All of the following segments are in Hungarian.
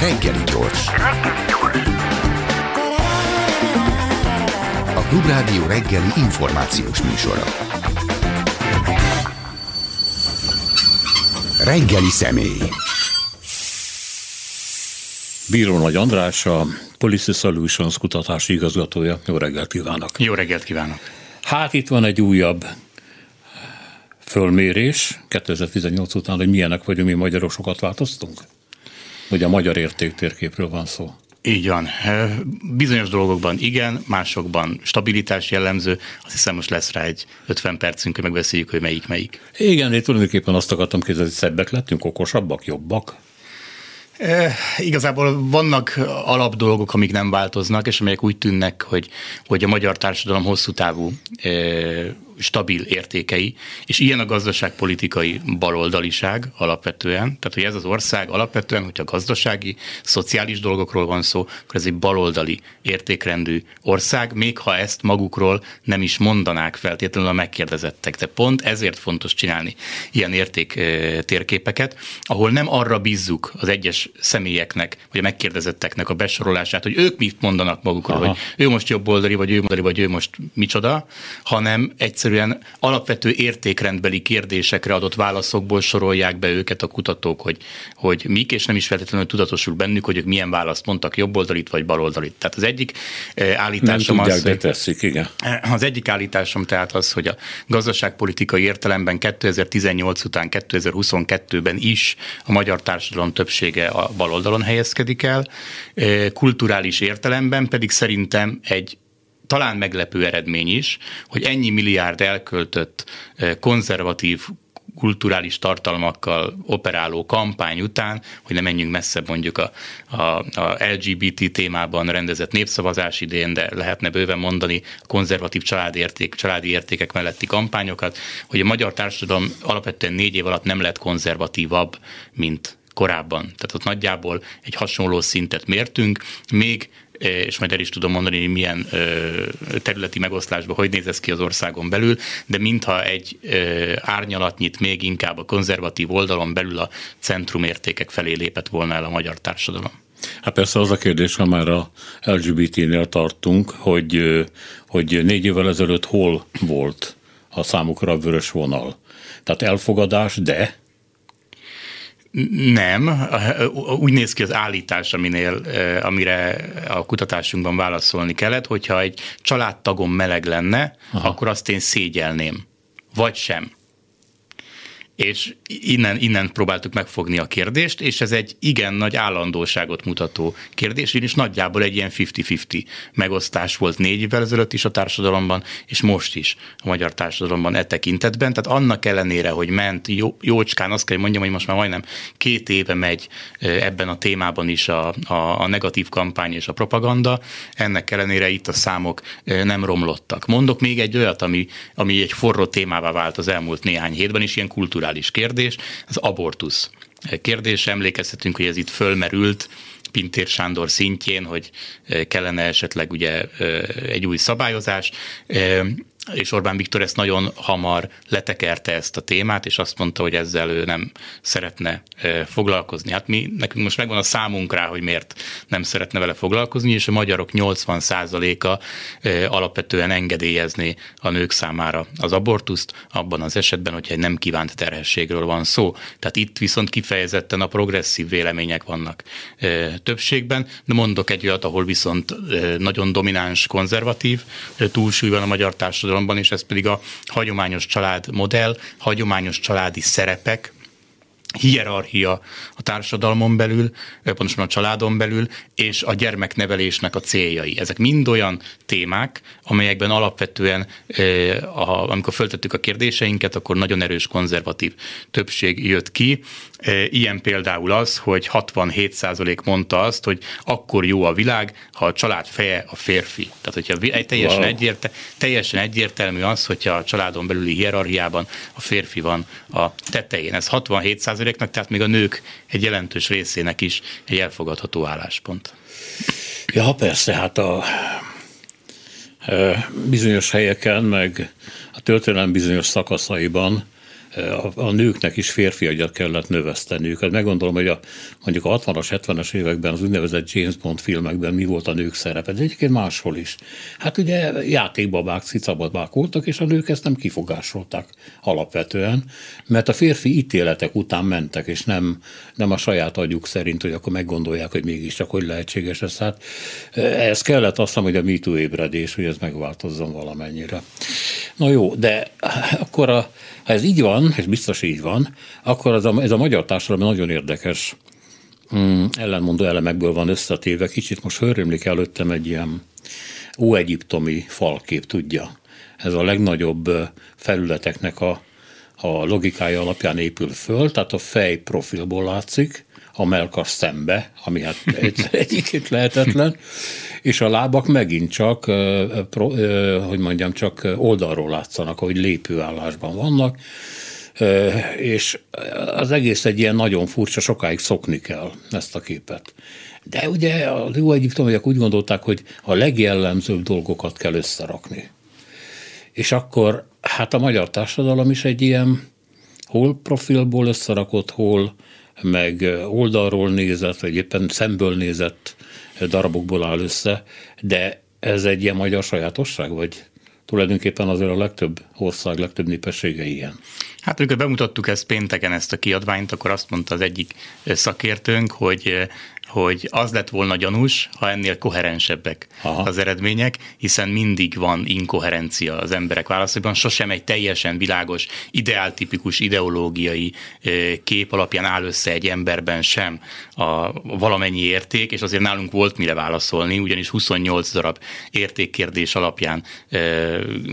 Reggeli gyors. A Klubrádió reggeli információs műsora. Reggeli személy. Bíró Nagy András, a Policy Solutions kutatási igazgatója. Jó reggelt kívánok! Jó reggelt kívánok! Hát itt van egy újabb fölmérés 2018 után, hogy milyenek vagyunk mi magyarok, sokat változtunk? Hogy a magyar értéktérképről van szó. Így van. Bizonyos dolgokban igen, másokban stabilitás jellemző. Azt hiszem most lesz rá egy 50 percünk, hogy megbeszéljük, hogy melyik melyik. Igen, én tulajdonképpen azt akartam kérdezni, hogy szebbek lettünk, okosabbak, jobbak? E, igazából vannak alap dolgok, amik nem változnak, és amelyek úgy tűnnek, hogy, hogy a magyar társadalom hosszú távú e, stabil értékei, és ilyen a gazdaságpolitikai baloldaliság alapvetően, tehát hogy ez az ország alapvetően, hogyha gazdasági, szociális dolgokról van szó, akkor ez egy baloldali értékrendű ország, még ha ezt magukról nem is mondanák feltétlenül a megkérdezettek. De pont ezért fontos csinálni ilyen érték térképeket, ahol nem arra bízzuk az egyes személyeknek, vagy a megkérdezetteknek a besorolását, hogy ők mit mondanak magukról, Aha. hogy ő most jobboldali, vagy ő oldali, vagy ő most micsoda, hanem egyszer egyszerűen alapvető értékrendbeli kérdésekre adott válaszokból sorolják be őket a kutatók, hogy, hogy mik, és nem is feltétlenül tudatosul bennük, hogy ők milyen választ mondtak, jobboldalit vagy baloldalit. Tehát az egyik eh, állításom nem tudják, az, de teszik, igen. Eh, az egyik állításom tehát az, hogy a gazdaságpolitikai értelemben 2018 után 2022-ben is a magyar társadalom többsége a baloldalon helyezkedik el, eh, kulturális értelemben pedig szerintem egy talán meglepő eredmény is, hogy ennyi milliárd elköltött eh, konzervatív kulturális tartalmakkal operáló kampány után, hogy nem menjünk messzebb mondjuk a, a, a LGBT témában rendezett népszavazás idén, de lehetne bőven mondani konzervatív családi, érték, családi értékek melletti kampányokat, hogy a magyar társadalom alapvetően négy év alatt nem lett konzervatívabb, mint korábban. Tehát ott nagyjából egy hasonló szintet mértünk, még és majd el is tudom mondani, hogy milyen területi megoszlásban hogy néz ez ki az országon belül, de mintha egy árnyalatnyit még inkább a konzervatív oldalon belül a centrumértékek felé lépett volna el a magyar társadalom. Hát persze az a kérdés, ha már a LGBT-nél tartunk, hogy, hogy négy évvel ezelőtt hol volt a számukra a vörös vonal. Tehát elfogadás, de nem, úgy néz ki az állítás, aminél, amire a kutatásunkban válaszolni kellett, hogyha egy családtagom meleg lenne, Aha. akkor azt én szégyelném. Vagy sem és innen, innen próbáltuk megfogni a kérdést, és ez egy igen nagy állandóságot mutató kérdés, és nagyjából egy ilyen 50-50 megosztás volt négy évvel ezelőtt is a társadalomban, és most is a magyar társadalomban e tekintetben. Tehát annak ellenére, hogy ment jó, jócskán, azt kell, mondjam, hogy most már majdnem két éve megy ebben a témában is a, a, a negatív kampány és a propaganda, ennek ellenére itt a számok nem romlottak. Mondok még egy olyat, ami, ami egy forró témává vált az elmúlt néhány hétben, és ilyen kultúrás aktuális kérdés, az abortusz kérdés. Emlékezhetünk, hogy ez itt fölmerült Pintér Sándor szintjén, hogy kellene esetleg ugye egy új szabályozás és Orbán Viktor ezt nagyon hamar letekerte ezt a témát, és azt mondta, hogy ezzel ő nem szeretne foglalkozni. Hát mi, nekünk most megvan a számunk rá, hogy miért nem szeretne vele foglalkozni, és a magyarok 80%-a alapvetően engedélyezni a nők számára az abortuszt, abban az esetben, hogyha egy nem kívánt terhességről van szó. Tehát itt viszont kifejezetten a progresszív vélemények vannak többségben, de mondok egy olyat, ahol viszont nagyon domináns konzervatív túlsúly van a magyar társadalom, társadalomban, és ez pedig a hagyományos családmodell, hagyományos családi szerepek, hierarchia a társadalmon belül, pontosan a családon belül, és a gyermeknevelésnek a céljai. Ezek mind olyan témák, amelyekben alapvetően, amikor föltettük a kérdéseinket, akkor nagyon erős konzervatív többség jött ki. Ilyen például az, hogy 67% mondta azt, hogy akkor jó a világ, ha a család feje a férfi. Tehát, hogyha teljesen, wow. egyérte, teljesen egyértelmű az, hogyha a családon belüli hierarchiában a férfi van a tetején. Ez 67%-nak, tehát még a nők egy jelentős részének is egy elfogadható álláspont. Ja, persze, hát a bizonyos helyeken, meg a történelem bizonyos szakaszaiban a, a nőknek is férfiagyat kellett növeszteniük. Hát meggondolom, hogy a, mondjuk a 60-as, 70-es években az úgynevezett James Bond filmekben mi volt a nők szerepe, de egyébként máshol is. Hát ugye játékbabák, cicababák voltak, és a nők ezt nem kifogásolták alapvetően, mert a férfi ítéletek után mentek, és nem, nem a saját agyuk szerint, hogy akkor meggondolják, hogy mégiscsak hogy lehetséges ez. Hát ez kellett azt hogy a MeToo ébredés, hogy ez megváltozzon valamennyire. Na jó, de akkor a, ha ez így van, és biztos így van, akkor ez a, ez a magyar társadalom nagyon érdekes mm, ellenmondó elemekből van összetéve. Kicsit most fölrömlik előttem egy ilyen óegyiptomi falkép, tudja. Ez a legnagyobb felületeknek a, a logikája alapján épül föl, tehát a fej profilból látszik, a melkas szembe, ami hát egyébként lehetetlen, és a lábak megint csak, hogy mondjam, csak oldalról látszanak, ahogy lépőállásban vannak, és az egész egy ilyen nagyon furcsa, sokáig szokni kell ezt a képet. De ugye a jó egyiptomiak úgy gondolták, hogy a legjellemzőbb dolgokat kell összerakni. És akkor hát a magyar társadalom is egy ilyen hol profilból összerakott, hol meg oldalról nézett, vagy éppen szemből nézett darabokból áll össze, de ez egy ilyen magyar sajátosság, vagy tulajdonképpen azért a legtöbb ország, legtöbb népessége ilyen? Hát amikor bemutattuk ezt pénteken, ezt a kiadványt, akkor azt mondta az egyik szakértőnk, hogy hogy az lett volna gyanús, ha ennél koherensebbek Aha. az eredmények, hiszen mindig van inkoherencia az emberek válaszaiban, sosem egy teljesen világos, ideáltipikus ideológiai kép alapján áll össze egy emberben sem a valamennyi érték, és azért nálunk volt mire válaszolni, ugyanis 28 darab értékkérdés alapján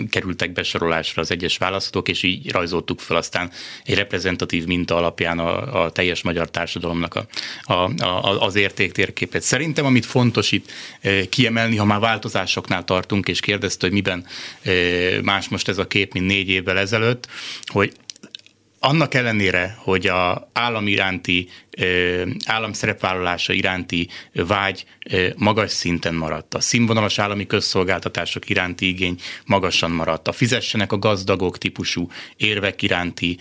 kerültek besorolásra az egyes választók, és így rajzoltuk fel aztán egy reprezentatív minta alapján a, a teljes magyar társadalomnak a, a, a, az értéktérképet. Szerintem, amit fontos itt eh, kiemelni, ha már változásoknál tartunk, és kérdezte, hogy miben eh, más most ez a kép, mint négy évvel ezelőtt, hogy annak ellenére, hogy a állam iránti, állam szerepvállalása iránti vágy magas szinten maradt, a színvonalas állami közszolgáltatások iránti igény magasan maradt, a fizessenek a gazdagok típusú érvek iránti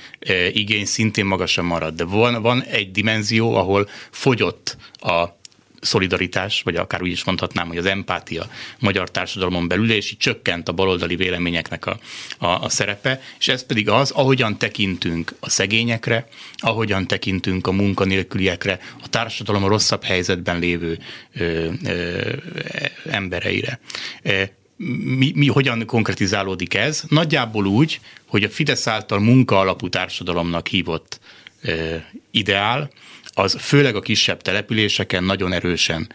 igény szintén magasan maradt, de van, van egy dimenzió, ahol fogyott a szolidaritás, vagy akár úgy is mondhatnám, hogy az empátia magyar társadalomon belül, és így csökkent a baloldali véleményeknek a, a, a szerepe, és ez pedig az, ahogyan tekintünk a szegényekre, ahogyan tekintünk a munkanélküliekre, a társadalom a rosszabb helyzetben lévő ö, ö, embereire. Mi, mi hogyan konkretizálódik ez? Nagyjából úgy, hogy a Fidesz által munka alapú társadalomnak hívott ö, ideál, az főleg a kisebb településeken nagyon erősen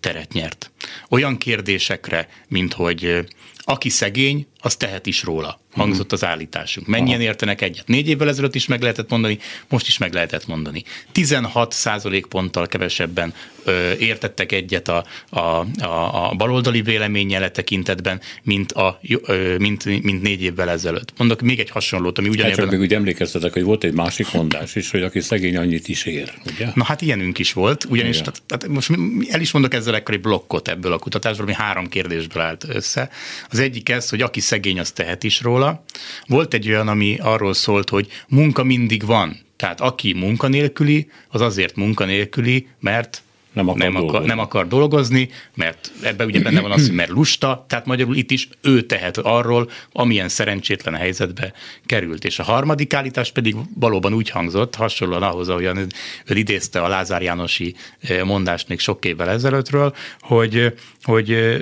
teret nyert. Olyan kérdésekre, mint hogy aki szegény, az tehet is róla hangzott az állításunk. Mennyien Aha. értenek egyet? Négy évvel ezelőtt is meg lehetett mondani, most is meg lehetett mondani. 16% ponttal kevesebben ö, értettek egyet a, a, a, a baloldali véleménye tekintetben, mint, a, ö, mint, mint négy évvel ezelőtt. Mondok még egy hasonlót, ami ugyanebben... Hát csak még úgy emlékeztetek, hogy volt egy másik mondás is, hogy aki szegény annyit is ér, ugye? Na hát ilyenünk is volt, ugyanis tehát, tehát most el is mondok ezzel egy blokkot ebből a kutatásból, ami három kérdésből állt össze. Az egyik ez, hogy aki szegény, az tehet is róla, róla. Volt egy olyan, ami arról szólt, hogy munka mindig van. Tehát aki munkanélküli, az azért munkanélküli, mert nem akar, nem, akar, nem akar dolgozni, mert ebben ugye benne van az, hogy mert lusta, tehát magyarul itt is ő tehet arról, amilyen szerencsétlen helyzetbe került. És a harmadik állítás pedig valóban úgy hangzott, hasonlóan ahhoz, ahogyan ő idézte a Lázár Jánosi eh, mondást még sok évvel ezelőttről, hogy, hogy eh,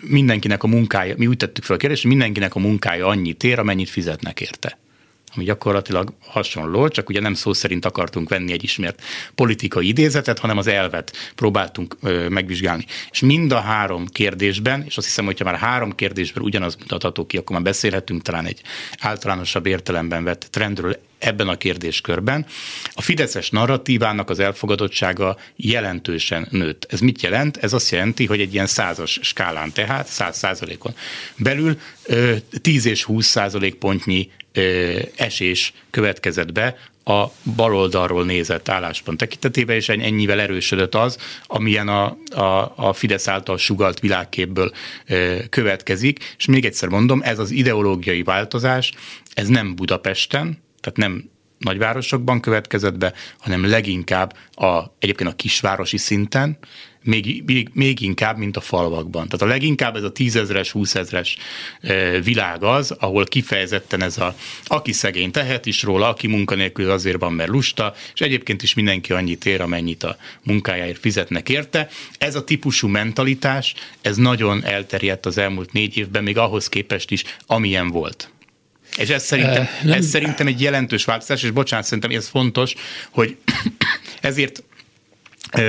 mindenkinek a munkája, mi úgy tettük fel a kérdést, hogy mindenkinek a munkája annyit ér, amennyit fizetnek érte ami gyakorlatilag hasonló, csak ugye nem szó szerint akartunk venni egy ismert politikai idézetet, hanem az elvet próbáltunk ö, megvizsgálni. És mind a három kérdésben, és azt hiszem, hogyha már három kérdésben ugyanaz mutatható ki, akkor már beszélhetünk talán egy általánosabb értelemben vett trendről ebben a kérdéskörben. A fideszes narratívának az elfogadottsága jelentősen nőtt. Ez mit jelent? Ez azt jelenti, hogy egy ilyen százas skálán, tehát száz százalékon belül 10 és 20 százalék pontnyi esés következett be a baloldalról nézett álláspont tekintetében, és ennyivel erősödött az, amilyen a, a, a Fidesz által sugalt világképből e, következik. És még egyszer mondom, ez az ideológiai változás, ez nem Budapesten, tehát nem nagyvárosokban következett be, hanem leginkább a, egyébként a kisvárosi szinten, még, még, még inkább, mint a falvakban. Tehát a leginkább ez a tízezres, húszezres világ az, ahol kifejezetten ez a, aki szegény tehet is róla, aki munkanélkül azért van, mert lusta, és egyébként is mindenki annyit ér, amennyit a munkájáért fizetnek érte. Ez a típusú mentalitás, ez nagyon elterjedt az elmúlt négy évben, még ahhoz képest is, amilyen volt. És ez szerintem, ez szerintem egy jelentős változás, és bocsánat, szerintem ez fontos, hogy ezért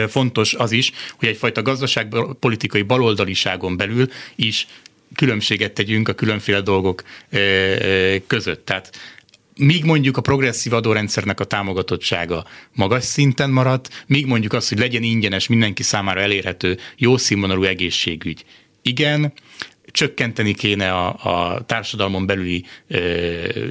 fontos az is, hogy egyfajta gazdaságpolitikai baloldaliságon belül is különbséget tegyünk a különféle dolgok között. Tehát míg mondjuk a progresszív adórendszernek a támogatottsága magas szinten maradt, míg mondjuk az, hogy legyen ingyenes, mindenki számára elérhető, jó színvonalú egészségügy. Igen, csökkenteni kéne a, a társadalmon belüli ö,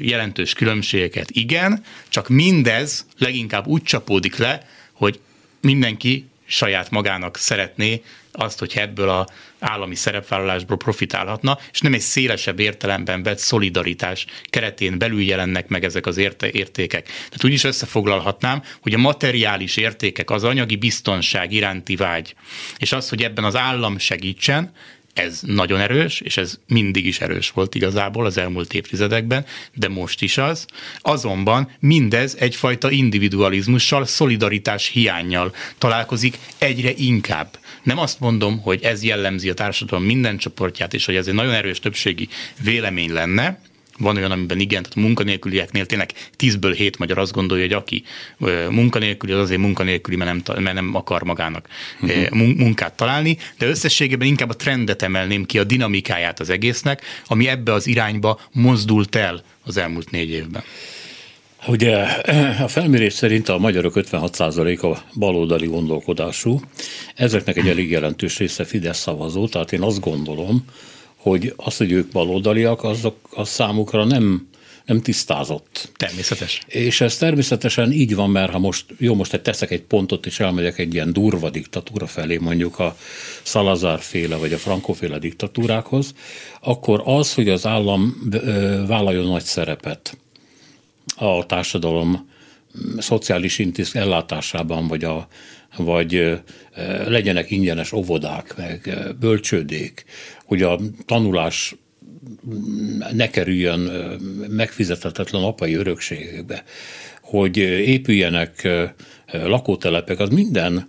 jelentős különbségeket. Igen, csak mindez leginkább úgy csapódik le, hogy mindenki saját magának szeretné azt, hogy ebből a állami szerepvállalásból profitálhatna, és nem egy szélesebb értelemben vett szolidaritás keretén belül jelennek meg ezek az érte- értékek. Tehát úgy is összefoglalhatnám, hogy a materiális értékek, az anyagi biztonság iránti vágy, és az, hogy ebben az állam segítsen, ez nagyon erős, és ez mindig is erős volt igazából az elmúlt évtizedekben, de most is az. Azonban mindez egyfajta individualizmussal, szolidaritás hiányjal találkozik egyre inkább. Nem azt mondom, hogy ez jellemzi a társadalom minden csoportját, és hogy ez egy nagyon erős többségi vélemény lenne, van olyan, amiben igen, tehát munkanélkülieknél tényleg 10-ből 7 magyar azt gondolja, hogy aki munkanélküli, az azért munkanélküli, mert nem, mert nem akar magának uh-huh. munkát találni, de összességében inkább a trendet emelném ki, a dinamikáját az egésznek, ami ebbe az irányba mozdult el az elmúlt négy évben. Ugye a felmérés szerint a magyarok 56%-a baloldali gondolkodású, ezeknek egy elég jelentős része Fidesz szavazó, tehát én azt gondolom, hogy az, hogy ők baloldaliak, azok a számukra nem, nem tisztázott. Természetes. És ez természetesen így van, mert ha most, jó, most egy teszek egy pontot, és elmegyek egy ilyen durva diktatúra felé, mondjuk a Salazar féle vagy a Franco féle diktatúrákhoz, akkor az, hogy az állam vállaljon nagy szerepet a társadalom szociális intéz ellátásában, vagy, a, vagy legyenek ingyenes óvodák, meg bölcsődék, hogy a tanulás ne kerüljön megfizethetetlen apai örökségekbe, hogy épüljenek lakótelepek, az minden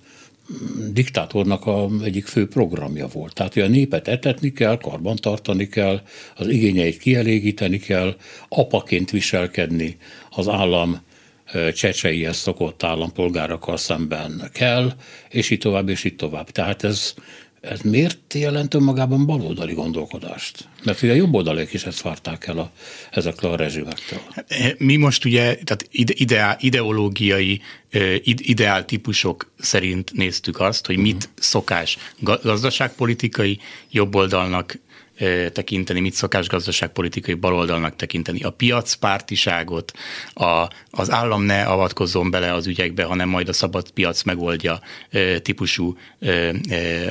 diktátornak a egyik fő programja volt. Tehát, hogy a népet etetni kell, karbantartani kell, az igényeit kielégíteni kell, apaként viselkedni az állam csecseihez szokott állampolgárokkal szemben kell, és így tovább, és így tovább. Tehát ez ez miért jelent önmagában baloldali gondolkodást? Mert ugye a jobb oldaliak is ezt várták el a, ezekről a rezsimektől. Eh, mi most ugye, tehát ide, ideológiai, eh, ideál típusok szerint néztük azt, hogy mit szokás gazdaságpolitikai jobboldalnak tekinteni, mit szokás gazdaságpolitikai baloldalnak tekinteni. A piacpártiságot, a, az állam ne avatkozzon bele az ügyekbe, hanem majd a szabad piac megoldja típusú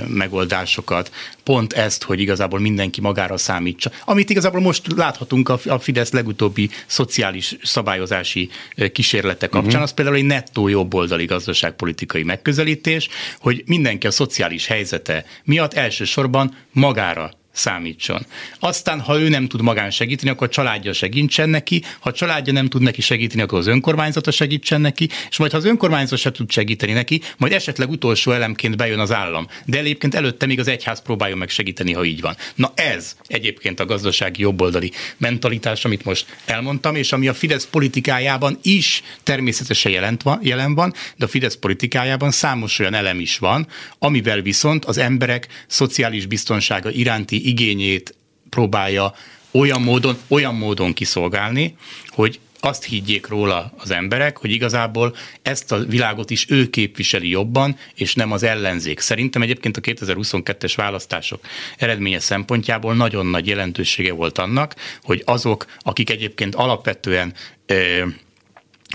megoldásokat. Pont ezt, hogy igazából mindenki magára számítsa. Amit igazából most láthatunk a, Fidesz legutóbbi szociális szabályozási kísérlete kapcsán, uh-huh. az például egy nettó jobboldali gazdaságpolitikai megközelítés, hogy mindenki a szociális helyzete miatt elsősorban magára számítson. Aztán, ha ő nem tud magán segíteni, akkor a családja segítsen neki, ha a családja nem tud neki segíteni, akkor az önkormányzata segítsen neki, és majd ha az önkormányzat se tud segíteni neki, majd esetleg utolsó elemként bejön az állam. De egyébként előtte még az egyház próbáljon meg segíteni, ha így van. Na ez egyébként a gazdasági jobboldali mentalitás, amit most elmondtam, és ami a Fidesz politikájában is természetesen jelent van, jelen van, de a Fidesz politikájában számos olyan elem is van, amivel viszont az emberek szociális biztonsága iránti igényét próbálja olyan módon, olyan módon kiszolgálni, hogy azt higgyék róla az emberek, hogy igazából ezt a világot is ő képviseli jobban, és nem az ellenzék. Szerintem egyébként a 2022-es választások eredménye szempontjából nagyon nagy jelentősége volt annak, hogy azok, akik egyébként alapvetően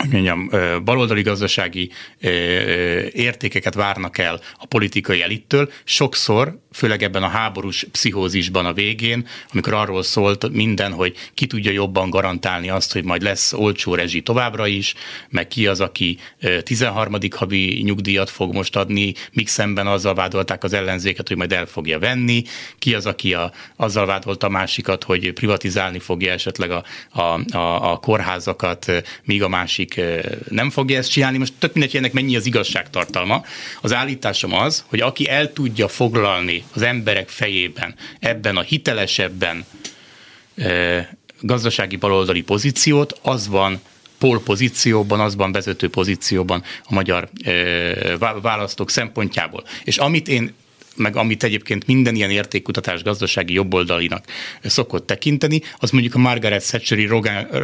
mondjam, baloldali gazdasági értékeket várnak el a politikai elittől, sokszor főleg ebben a háborús pszichózisban a végén, amikor arról szólt minden, hogy ki tudja jobban garantálni azt, hogy majd lesz olcsó rezsi továbbra is, meg ki az, aki 13. havi nyugdíjat fog most adni, míg szemben azzal vádolták az ellenzéket, hogy majd el fogja venni, ki az, aki a, azzal vádolta a másikat, hogy privatizálni fogja esetleg a, a, a, a kórházakat, míg a másik nem fogja ezt csinálni. Most tök mindegy, ennek mennyi az igazságtartalma. Az állításom az, hogy aki el tudja foglalni az emberek fejében ebben a hitelesebben gazdasági baloldali pozíciót, az van polpozícióban, azban vezető pozícióban a magyar választók szempontjából. És amit én meg amit egyébként minden ilyen értékkutatás gazdasági jobboldalinak szokott tekinteni, az mondjuk a Margaret Thatcheri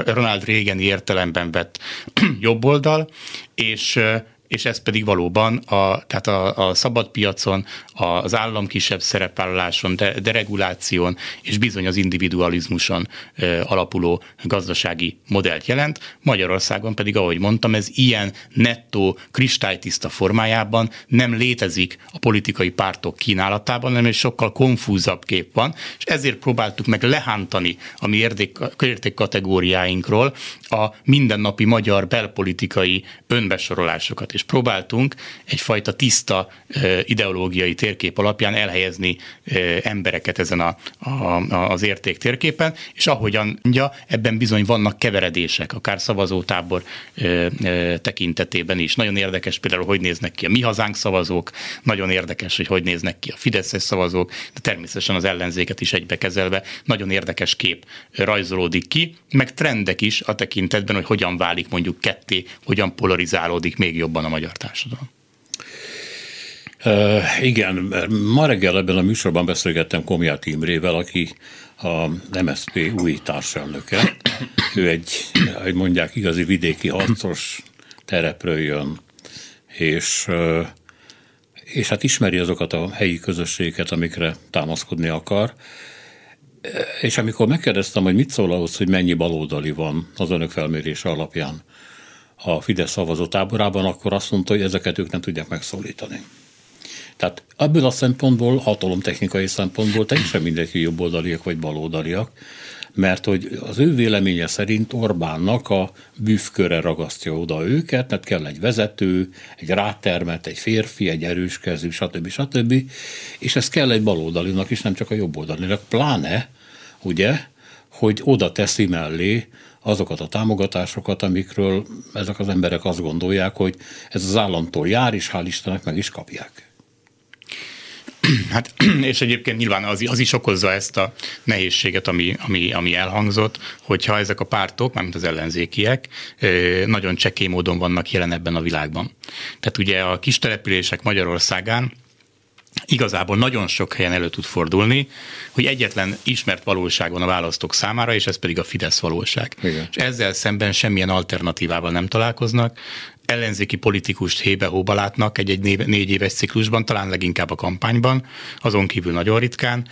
Ronald Reagan értelemben vett jobboldal, és és ez pedig valóban a, tehát a, a szabad piacon, az állam kisebb szerepvállaláson, de, dereguláción és bizony az individualizmuson e, alapuló gazdasági modellt jelent. Magyarországon pedig, ahogy mondtam, ez ilyen nettó, kristálytiszta formájában nem létezik a politikai pártok kínálatában, hanem egy sokkal konfúzabb kép van, és ezért próbáltuk meg lehántani a mi értékkategóriáinkról a mindennapi magyar belpolitikai önbesorolásokat, és próbáltunk egyfajta tiszta ideológiai térkép alapján elhelyezni embereket ezen a, a, az érték térképen, és ahogyan mondja, ebben bizony vannak keveredések, akár szavazótábor tekintetében is. Nagyon érdekes például, hogy néznek ki a mi hazánk szavazók, nagyon érdekes, hogy hogy néznek ki a Fideszes szavazók, de természetesen az ellenzéket is egybekezelve nagyon érdekes kép rajzolódik ki, meg trendek is a tekintetben, hogy hogyan válik mondjuk ketté, hogyan polarizálódik még jobban a magyar társadalom. Igen, ma reggel ebben a műsorban beszélgettem Komját Imrével, aki a MSZP új társelnöke. Ő egy, hogy mondják, igazi vidéki harcos terepről jön, és, és hát ismeri azokat a helyi közösségeket, amikre támaszkodni akar. És amikor megkérdeztem, hogy mit szól ahhoz, hogy mennyi baloldali van az önök felmérése alapján a Fidesz szavazó táborában, akkor azt mondta, hogy ezeket ők nem tudják megszólítani. Tehát ebből a szempontból, hatalomtechnikai szempontból teljesen mindegy, hogy jobboldaliak vagy baloldaliak, mert hogy az ő véleménye szerint Orbánnak a bűvköre ragasztja oda őket, mert kell egy vezető, egy rátermet, egy férfi, egy erőskező, stb. stb. És ez kell egy baloldalinak is, nem csak a jobboldalinak. Pláne, ugye, hogy oda teszi mellé azokat a támogatásokat, amikről ezek az emberek azt gondolják, hogy ez az államtól jár, és hál' Istennek meg is kapják. Hát, és egyébként nyilván az, az is okozza ezt a nehézséget, ami, ami, ami elhangzott, hogyha ezek a pártok, mármint az ellenzékiek, nagyon csekély módon vannak jelen ebben a világban. Tehát ugye a kis települések Magyarországán igazából nagyon sok helyen elő tud fordulni, hogy egyetlen ismert valóság van a választók számára, és ez pedig a Fidesz valóság. Igen. És ezzel szemben semmilyen alternatívával nem találkoznak, ellenzéki politikust hébe-hóba látnak egy-egy négy éves ciklusban, talán leginkább a kampányban, azon kívül nagyon ritkán.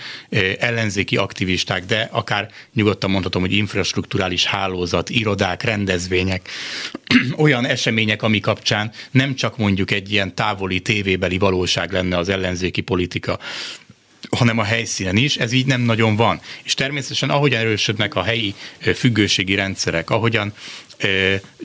Ellenzéki aktivisták, de akár nyugodtan mondhatom, hogy infrastruktúrális hálózat, irodák, rendezvények, olyan események, ami kapcsán nem csak mondjuk egy ilyen távoli tévébeli valóság lenne az ellenzéki politika, hanem a helyszínen is, ez így nem nagyon van. És természetesen ahogyan erősödnek a helyi függőségi rendszerek, ahogyan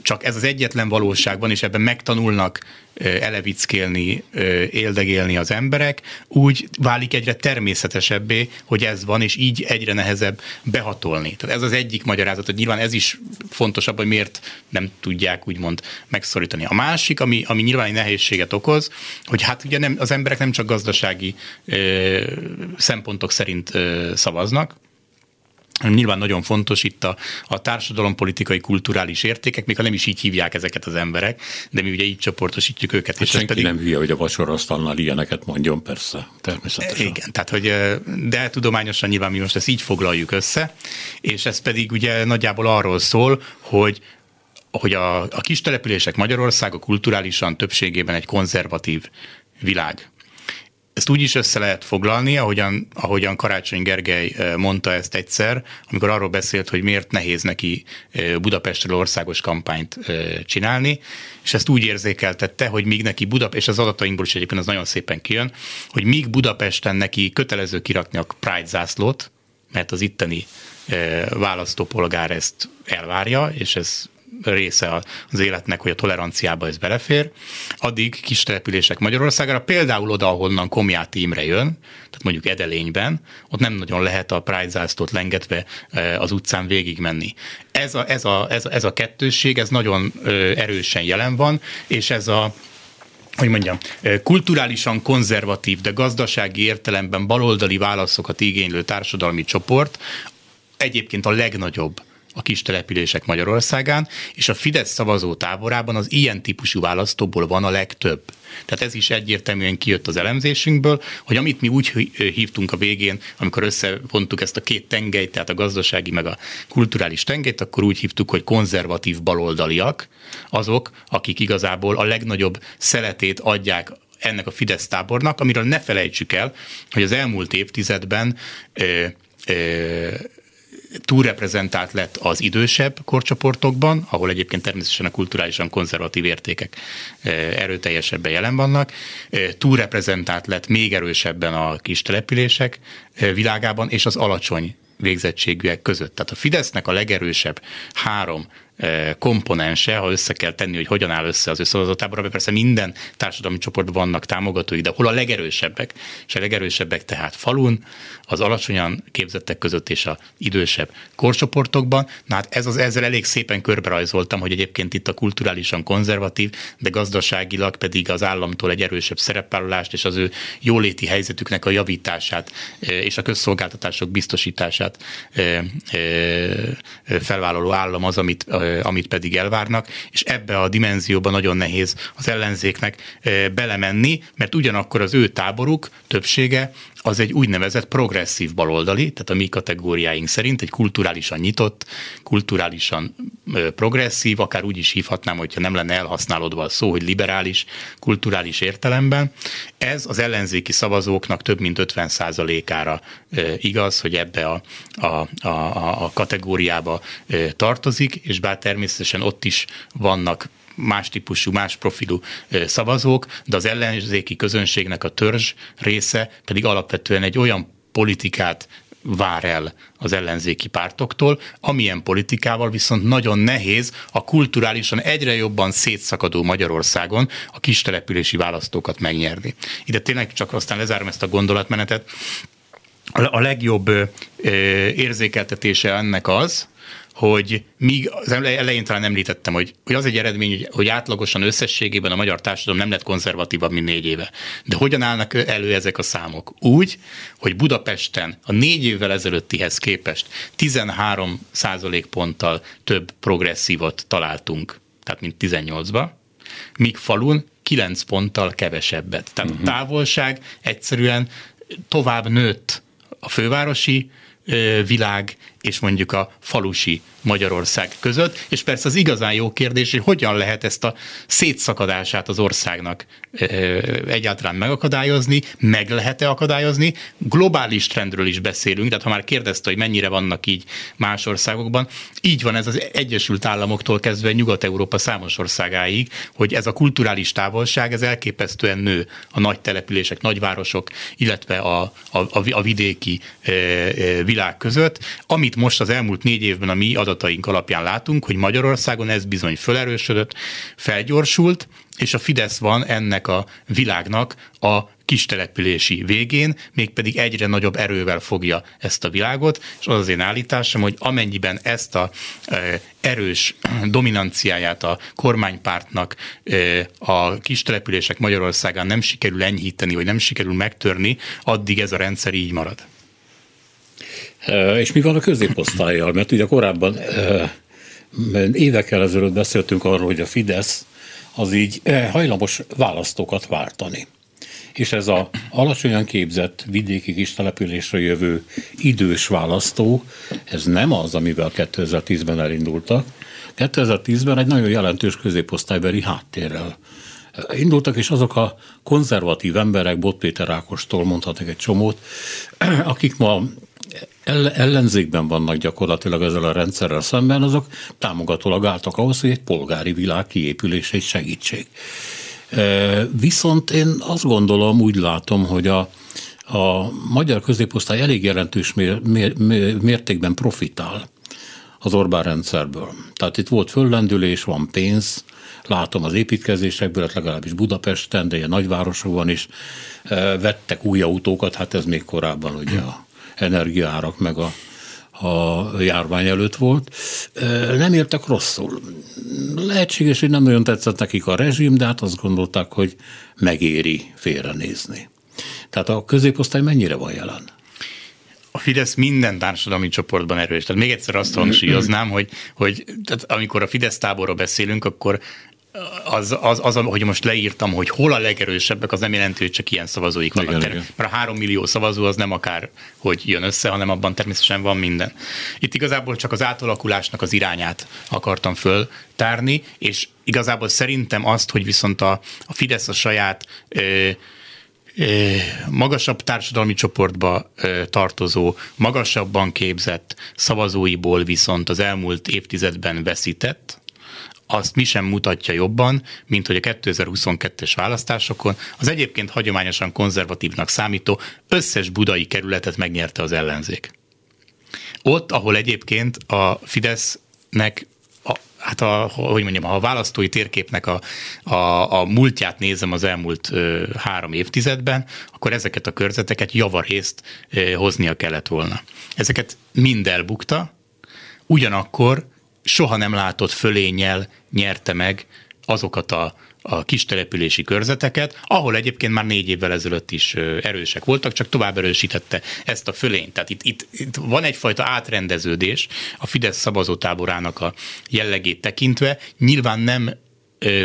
csak ez az egyetlen valóság van, és ebben megtanulnak elevickélni, éldegélni az emberek, úgy válik egyre természetesebbé, hogy ez van, és így egyre nehezebb behatolni. Tehát ez az egyik magyarázat, hogy nyilván ez is fontosabb, hogy miért nem tudják úgymond megszorítani. A másik, ami, ami nyilván egy nehézséget okoz, hogy hát ugye nem, az emberek nem csak gazdasági ö, szempontok szerint ö, szavaznak, Nyilván nagyon fontos itt a, a társadalompolitikai, kulturális értékek, még ha nem is így hívják ezeket az emberek, de mi ugye így csoportosítjuk őket. Hát és senki pedig... nem hülye, hogy a vacsorasztalnál ilyeneket mondjon, persze, természetesen. Igen, tehát hogy, de tudományosan nyilván mi most ezt így foglaljuk össze, és ez pedig ugye nagyjából arról szól, hogy hogy a, a kis települések Magyarország a kulturálisan többségében egy konzervatív világ ezt úgy is össze lehet foglalni, ahogyan, ahogyan Karácsony Gergely mondta ezt egyszer, amikor arról beszélt, hogy miért nehéz neki Budapestről országos kampányt csinálni, és ezt úgy érzékeltette, hogy míg neki Budapest, és az adatainkból is egyébként az nagyon szépen kijön, hogy míg Budapesten neki kötelező kirakni a Pride zászlót, mert az itteni választópolgár ezt elvárja, és ez része az életnek, hogy a toleranciába ez belefér, addig kis települések Magyarországra, például oda, ahonnan Komjáti Imre jön, tehát mondjuk Edelényben, ott nem nagyon lehet a Pride zászlót lengetve az utcán végigmenni. Ez a, ez, a, ez, a, ez a kettősség, ez nagyon erősen jelen van, és ez a hogy mondjam, kulturálisan konzervatív, de gazdasági értelemben baloldali válaszokat igénylő társadalmi csoport egyébként a legnagyobb a kis települések Magyarországán, és a Fidesz szavazó táborában az ilyen típusú választóból van a legtöbb. Tehát ez is egyértelműen kijött az elemzésünkből, hogy amit mi úgy hívtunk a végén, amikor összevontuk ezt a két tengelyt, tehát a gazdasági meg a kulturális tengelyt, akkor úgy hívtuk, hogy konzervatív baloldaliak, azok, akik igazából a legnagyobb szeletét adják ennek a Fidesz tábornak, amiről ne felejtsük el, hogy az elmúlt évtizedben ö, ö, túlreprezentált lett az idősebb korcsoportokban, ahol egyébként természetesen a kulturálisan konzervatív értékek eh, erőteljesebben jelen vannak, eh, túlreprezentált lett még erősebben a kis települések eh, világában, és az alacsony végzettségűek között. Tehát a Fidesznek a legerősebb három komponense, ha össze kell tenni, hogy hogyan áll össze az összehozatában, persze minden társadalmi csoportban vannak támogatói, de hol a legerősebbek, és a legerősebbek tehát falun, az alacsonyan képzettek között és a idősebb korcsoportokban. Na hát ez az, ezzel elég szépen körberajzoltam, hogy egyébként itt a kulturálisan konzervatív, de gazdaságilag pedig az államtól egy erősebb szerepvállalást és az ő jóléti helyzetüknek a javítását és a közszolgáltatások biztosítását felvállaló állam az, amit amit pedig elvárnak, és ebbe a dimenzióba nagyon nehéz az ellenzéknek belemenni, mert ugyanakkor az ő táboruk többsége az egy úgynevezett progresszív baloldali, tehát a mi kategóriáink szerint egy kulturálisan nyitott, kulturálisan progresszív, akár úgy is hívhatnám, hogyha nem lenne elhasználódva a szó, hogy liberális, kulturális értelemben. Ez az ellenzéki szavazóknak több mint 50%-ára igaz, hogy ebbe a, a, a, a kategóriába tartozik, és bár természetesen ott is vannak más típusú, más profilú szavazók, de az ellenzéki közönségnek a törzs része pedig alapvetően egy olyan politikát vár el az ellenzéki pártoktól, amilyen politikával viszont nagyon nehéz a kulturálisan egyre jobban szétszakadó Magyarországon a kistelepülési választókat megnyerni. Ide tényleg csak aztán lezárom ezt a gondolatmenetet. A legjobb érzékeltetése ennek az, hogy míg az elején talán említettem, hogy, hogy az egy eredmény, hogy átlagosan összességében a magyar társadalom nem lett konzervatívabb, mint négy éve. De hogyan állnak elő ezek a számok? Úgy, hogy Budapesten a négy évvel ezelőttihez képest 13 ponttal több progresszívot találtunk, tehát mint 18-ba, míg falun 9 ponttal kevesebbet. Tehát uh-huh. a mhm. távolság egyszerűen tovább nőtt a fővárosi világ és mondjuk a falusi Magyarország között, és persze az igazán jó kérdés, hogy hogyan lehet ezt a szétszakadását az országnak egyáltalán megakadályozni, meg lehet-e akadályozni. Globális trendről is beszélünk, tehát ha már kérdezte, hogy mennyire vannak így más országokban, így van ez az Egyesült Államoktól kezdve Nyugat-Európa számos országáig, hogy ez a kulturális távolság, ez elképesztően nő a nagy települések, nagyvárosok, illetve a, a, a vidéki világ között, amit most az elmúlt négy évben a mi adataink alapján látunk, hogy Magyarországon ez bizony felerősödött, felgyorsult, és a Fidesz van ennek a világnak a kistelepülési végén, mégpedig egyre nagyobb erővel fogja ezt a világot, és az az én állításom, hogy amennyiben ezt a e, erős dominanciáját a kormánypártnak e, a kistelepülések Magyarországán nem sikerül enyhíteni, vagy nem sikerül megtörni, addig ez a rendszer így marad. És mi van a középosztályjal? Mert ugye korábban évekkel ezelőtt beszéltünk arról, hogy a Fidesz az így hajlamos választókat váltani. És ez a alacsonyan képzett vidéki kis településre jövő idős választó, ez nem az, amivel 2010-ben elindultak. 2010-ben egy nagyon jelentős középosztálybeli háttérrel indultak, és azok a konzervatív emberek, Bot Péter Ákostól mondhatnak egy csomót, akik ma ellenzékben vannak gyakorlatilag ezzel a rendszerrel szemben, azok támogatólag álltak ahhoz, hogy egy polgári világ kiépülését segítség. Viszont én azt gondolom, úgy látom, hogy a, a magyar középosztály elég jelentős mér, mér, mértékben profitál az Orbán rendszerből. Tehát itt volt föllendülés, van pénz, látom az építkezésekből, hát legalábbis Budapesten, de ilyen nagyvárosokban is vettek új autókat, hát ez még korábban ugye a energiaárak meg a, a járvány előtt volt. Nem értek rosszul. Lehetséges, hogy nem nagyon tetszett nekik a rezsim, de hát azt gondolták, hogy megéri félrenézni. Tehát a középosztály mennyire van jelen? a Fidesz minden társadalmi csoportban erős. Tehát még egyszer azt hangsúlyoznám, hogy, hogy tehát amikor a Fidesz táborról beszélünk, akkor az, az, az, hogy most leírtam, hogy hol a legerősebbek, az nem jelenti, hogy csak ilyen szavazóik vannak. Igen, igen. Mert a három millió szavazó az nem akár, hogy jön össze, hanem abban természetesen van minden. Itt igazából csak az átalakulásnak az irányát akartam föltárni, és igazából szerintem azt, hogy viszont a, a Fidesz a saját ö, magasabb társadalmi csoportba tartozó, magasabban képzett szavazóiból viszont az elmúlt évtizedben veszített, azt mi sem mutatja jobban, mint hogy a 2022-es választásokon az egyébként hagyományosan konzervatívnak számító összes budai kerületet megnyerte az ellenzék. Ott, ahol egyébként a Fidesznek hát a, hogy mondjam, ha a választói térképnek a, a, a múltját nézem az elmúlt ö, három évtizedben, akkor ezeket a körzeteket javarészt ö, hoznia kellett volna. Ezeket mind elbukta, ugyanakkor soha nem látott fölényel nyerte meg azokat a, a kis települési körzeteket, ahol egyébként már négy évvel ezelőtt is erősek voltak, csak tovább erősítette ezt a fölényt. Tehát itt, itt, itt van egyfajta átrendeződés a Fidesz szavazótáborának a jellegét tekintve. Nyilván nem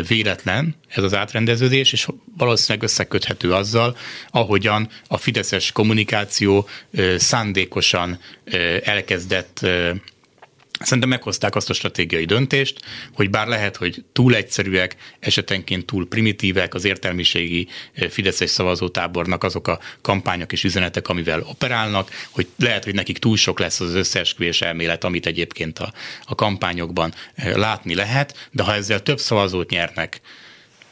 véletlen ez az átrendeződés, és valószínűleg összeköthető azzal, ahogyan a fideszes kommunikáció szándékosan elkezdett Szerintem meghozták azt a stratégiai döntést, hogy bár lehet, hogy túl egyszerűek, esetenként túl primitívek az értelmiségi eh, fideszes szavazótábornak azok a kampányok és üzenetek, amivel operálnak, hogy lehet, hogy nekik túl sok lesz az összeesküvés elmélet, amit egyébként a, a kampányokban eh, látni lehet, de ha ezzel több szavazót nyernek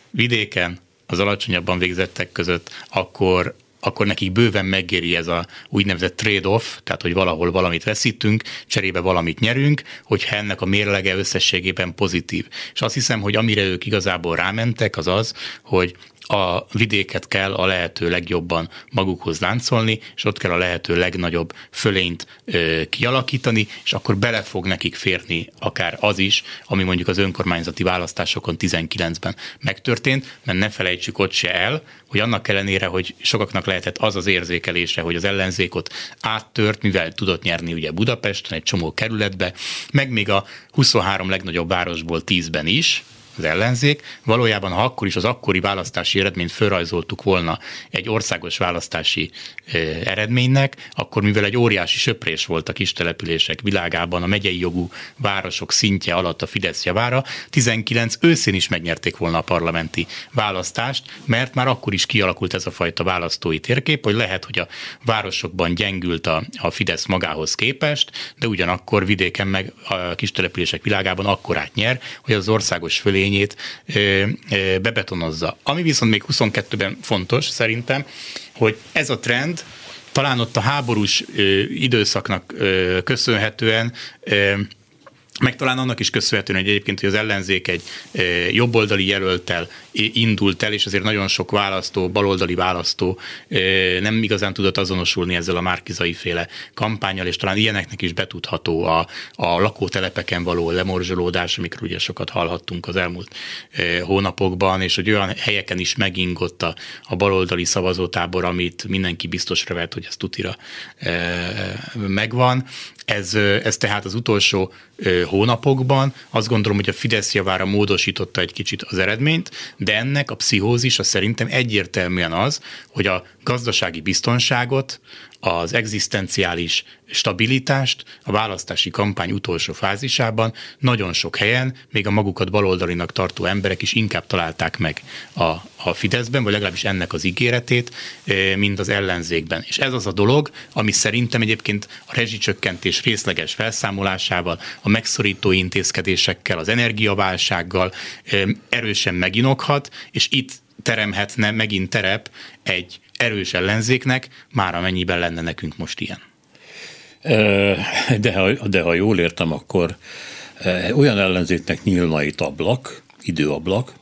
vidéken, az alacsonyabban végzettek között, akkor akkor nekik bőven megéri ez a úgynevezett trade-off, tehát hogy valahol valamit veszítünk, cserébe valamit nyerünk, hogyha ennek a mérlege összességében pozitív. És azt hiszem, hogy amire ők igazából rámentek, az az, hogy a vidéket kell a lehető legjobban magukhoz láncolni, és ott kell a lehető legnagyobb fölényt ö, kialakítani, és akkor bele fog nekik férni akár az is, ami mondjuk az önkormányzati választásokon 19-ben megtörtént, mert ne felejtsük ott se el, hogy annak ellenére, hogy sokaknak lehetett az az érzékelése, hogy az ellenzék ott áttört, mivel tudott nyerni ugye Budapesten, egy csomó kerületbe, meg még a 23 legnagyobb városból 10-ben is, az ellenzék. Valójában, ha akkor is az akkori választási eredményt felrajzoltuk volna egy országos választási eredménynek, akkor mivel egy óriási söprés volt a kis települések világában, a megyei jogú városok szintje alatt a Fidesz javára, 19 őszén is megnyerték volna a parlamenti választást, mert már akkor is kialakult ez a fajta választói térkép, hogy lehet, hogy a városokban gyengült a, a Fidesz magához képest, de ugyanakkor vidéken meg a kis települések világában akkorát nyer, hogy az országos fölény törvényét bebetonozza. Ami viszont még 22-ben fontos szerintem, hogy ez a trend talán ott a háborús időszaknak köszönhetően meg talán annak is köszönhetően, hogy egyébként hogy az ellenzék egy jobboldali jelöltel indult el, és azért nagyon sok választó, baloldali választó nem igazán tudott azonosulni ezzel a márkizai féle kampányal, és talán ilyeneknek is betudható a, a lakótelepeken való lemorzsolódás, amikről ugye sokat hallhattunk az elmúlt hónapokban, és hogy olyan helyeken is megingott a, a baloldali szavazótábor, amit mindenki biztosra vett, hogy ez tutira megvan. Ez, ez tehát az utolsó hónapokban azt gondolom, hogy a Fidesz javára módosította egy kicsit az eredményt, De ennek a pszichózisa szerintem egyértelműen az, hogy a gazdasági biztonságot, az egzisztenciális stabilitást a választási kampány utolsó fázisában nagyon sok helyen, még a magukat baloldalinak tartó emberek is inkább találták meg a, a Fideszben, vagy legalábbis ennek az ígéretét, eh, mint az ellenzékben. És ez az a dolog, ami szerintem egyébként a rezsicsökkentés részleges felszámolásával, a megszorító intézkedésekkel, az energiaválsággal eh, erősen meginokhat, és itt teremhetne megint terep egy erős ellenzéknek, már amennyiben lenne nekünk most ilyen. De ha, de ha jól értem, akkor olyan ellenzéknek nyílna itt ablak, időablak,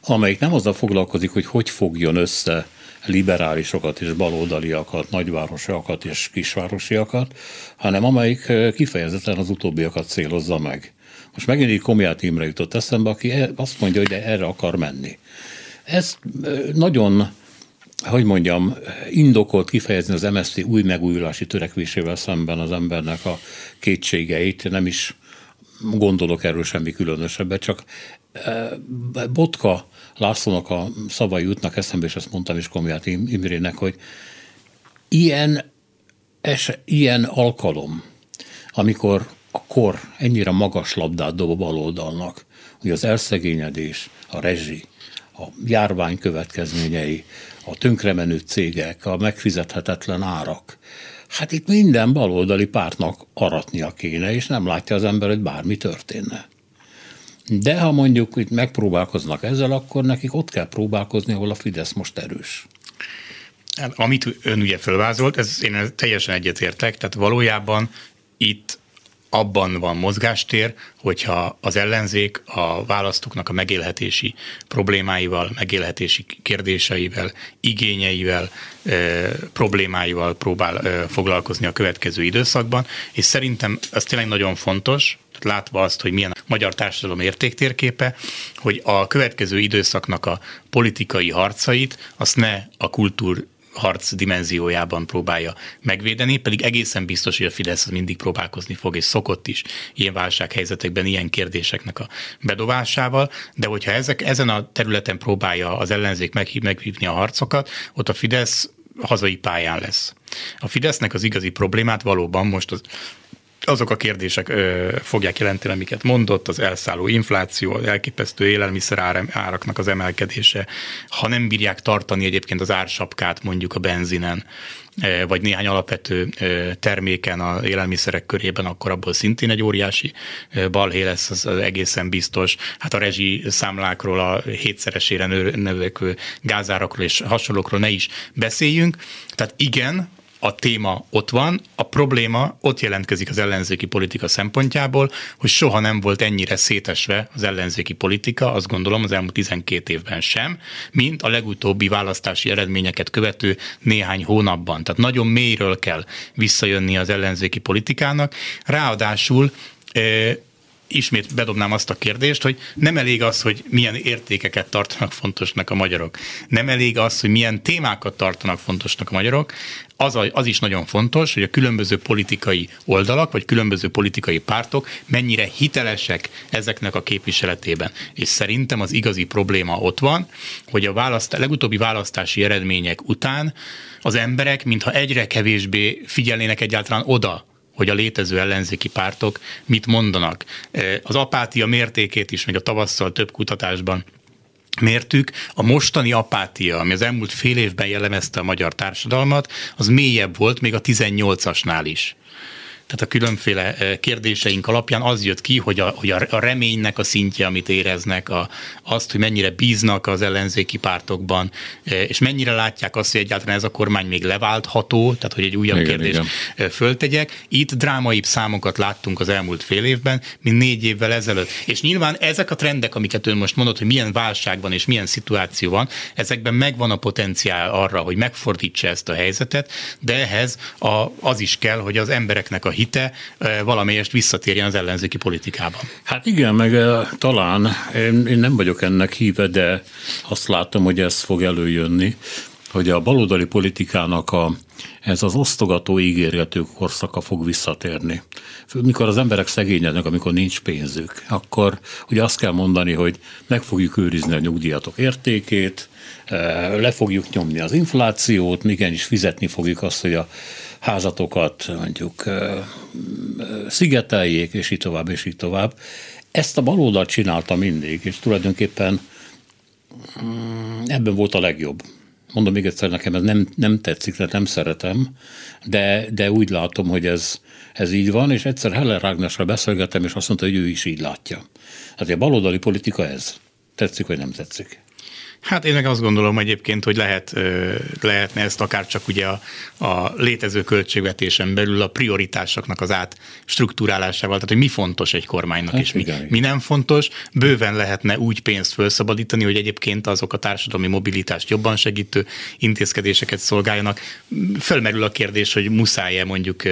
amelyik nem azzal foglalkozik, hogy hogy fogjon össze liberálisokat és baloldaliakat, nagyvárosiakat és kisvárosiakat, hanem amelyik kifejezetten az utóbbiakat célozza meg. Most megint így Komját Imre jutott eszembe, aki e- azt mondja, hogy de erre akar menni. Ez nagyon hogy mondjam, indokolt kifejezni az MSZT új megújulási törekvésével szemben az embernek a kétségeit, nem is gondolok erről semmi különösebbet, csak e, Botka Lászlónak a szavai jutnak eszembe, és ezt mondtam is Komját Imrének, hogy ilyen, es, ilyen alkalom, amikor a kor ennyire magas labdát dob a baloldalnak, hogy az elszegényedés, a rezsi, a járvány következményei, a tönkremenő cégek, a megfizethetetlen árak. Hát itt minden baloldali pártnak aratnia kéne, és nem látja az ember, hogy bármi történne. De ha mondjuk itt megpróbálkoznak ezzel, akkor nekik ott kell próbálkozni, ahol a Fidesz most erős. Hát, amit ön ugye fölvázolt, ez én teljesen egyetértek, tehát valójában itt abban van mozgástér, hogyha az ellenzék a választóknak a megélhetési problémáival, megélhetési kérdéseivel, igényeivel, e, problémáival próbál e, foglalkozni a következő időszakban, és szerintem ez tényleg nagyon fontos, látva azt, hogy milyen a magyar társadalom értéktérképe, hogy a következő időszaknak a politikai harcait azt ne a kultúr harc dimenziójában próbálja megvédeni, pedig egészen biztos, hogy a Fidesz mindig próbálkozni fog, és szokott is ilyen válsághelyzetekben ilyen kérdéseknek a bedobásával, de hogyha ezek, ezen a területen próbálja az ellenzék meghív, meghívni a harcokat, ott a Fidesz hazai pályán lesz. A Fidesznek az igazi problémát valóban most az azok a kérdések ö, fogják jelenteni, amiket mondott, az elszálló infláció, az elképesztő élelmiszer áraknak az emelkedése, ha nem bírják tartani egyébként az ársapkát mondjuk a benzinen, vagy néhány alapvető terméken a élelmiszerek körében, akkor abból szintén egy óriási balhé lesz, az egészen biztos. Hát a rezsi számlákról, a hétszeresére növekvő gázárakról és hasonlókról ne is beszéljünk. Tehát igen, a téma ott van, a probléma ott jelentkezik az ellenzéki politika szempontjából, hogy soha nem volt ennyire szétesve az ellenzéki politika, azt gondolom az elmúlt 12 évben sem, mint a legutóbbi választási eredményeket követő néhány hónapban. Tehát nagyon mélyről kell visszajönni az ellenzéki politikának. Ráadásul ismét bedobnám azt a kérdést, hogy nem elég az, hogy milyen értékeket tartanak fontosnak a magyarok. Nem elég az, hogy milyen témákat tartanak fontosnak a magyarok. Az, a, az is nagyon fontos, hogy a különböző politikai oldalak, vagy különböző politikai pártok mennyire hitelesek ezeknek a képviseletében. És szerintem az igazi probléma ott van, hogy a, választ, legutóbbi választási eredmények után az emberek mintha egyre kevésbé figyelnének egyáltalán oda, hogy a létező ellenzéki pártok mit mondanak. Az apátia mértékét is még a tavasszal több kutatásban mértük, a mostani apátia, ami az elmúlt fél évben jellemezte a magyar társadalmat, az mélyebb volt még a 18-asnál is tehát a különféle kérdéseink alapján az jött ki, hogy a, hogy a reménynek a szintje, amit éreznek, a, azt, hogy mennyire bíznak az ellenzéki pártokban, és mennyire látják azt, hogy egyáltalán ez a kormány még leváltható, tehát hogy egy újabb igen, kérdést igen. Föltegyek. Itt drámaibb számokat láttunk az elmúlt fél évben, mint négy évvel ezelőtt. És nyilván ezek a trendek, amiket ön most mondott, hogy milyen válságban és milyen szituáció van, ezekben megvan a potenciál arra, hogy megfordítsa ezt a helyzetet, de ehhez a, az is kell, hogy az embereknek a hite valamelyest visszatérjen az ellenzéki politikában. Hát igen, meg talán én, én nem vagyok ennek híve, de azt látom, hogy ez fog előjönni, hogy a baloldali politikának a ez az osztogató ígérgető korszaka fog visszatérni. Mikor az emberek szegényednek, amikor nincs pénzük, akkor ugye azt kell mondani, hogy meg fogjuk őrizni a nyugdíjatok értékét, le fogjuk nyomni az inflációt, igenis fizetni fogjuk azt, hogy a házatokat mondjuk szigeteljék, és így tovább, és így tovább. Ezt a baloldal csinálta mindig, és tulajdonképpen mm, ebben volt a legjobb. Mondom még egyszer, nekem ez nem, nem tetszik, mert nem szeretem, de, de úgy látom, hogy ez, ez így van, és egyszer Heller Rágnesra beszélgettem, és azt mondta, hogy ő is így látja. Hát a baloldali politika ez. Tetszik, vagy nem tetszik? Hát én meg azt gondolom egyébként, hogy lehet, lehetne ezt akár csak ugye a, a létező költségvetésen belül a prioritásoknak az át struktúrálásával, tehát hogy mi fontos egy kormánynak, hát és mi, mi nem fontos. Bőven lehetne úgy pénzt felszabadítani, hogy egyébként azok a társadalmi mobilitást jobban segítő intézkedéseket szolgáljanak. Fölmerül a kérdés, hogy muszáj-e mondjuk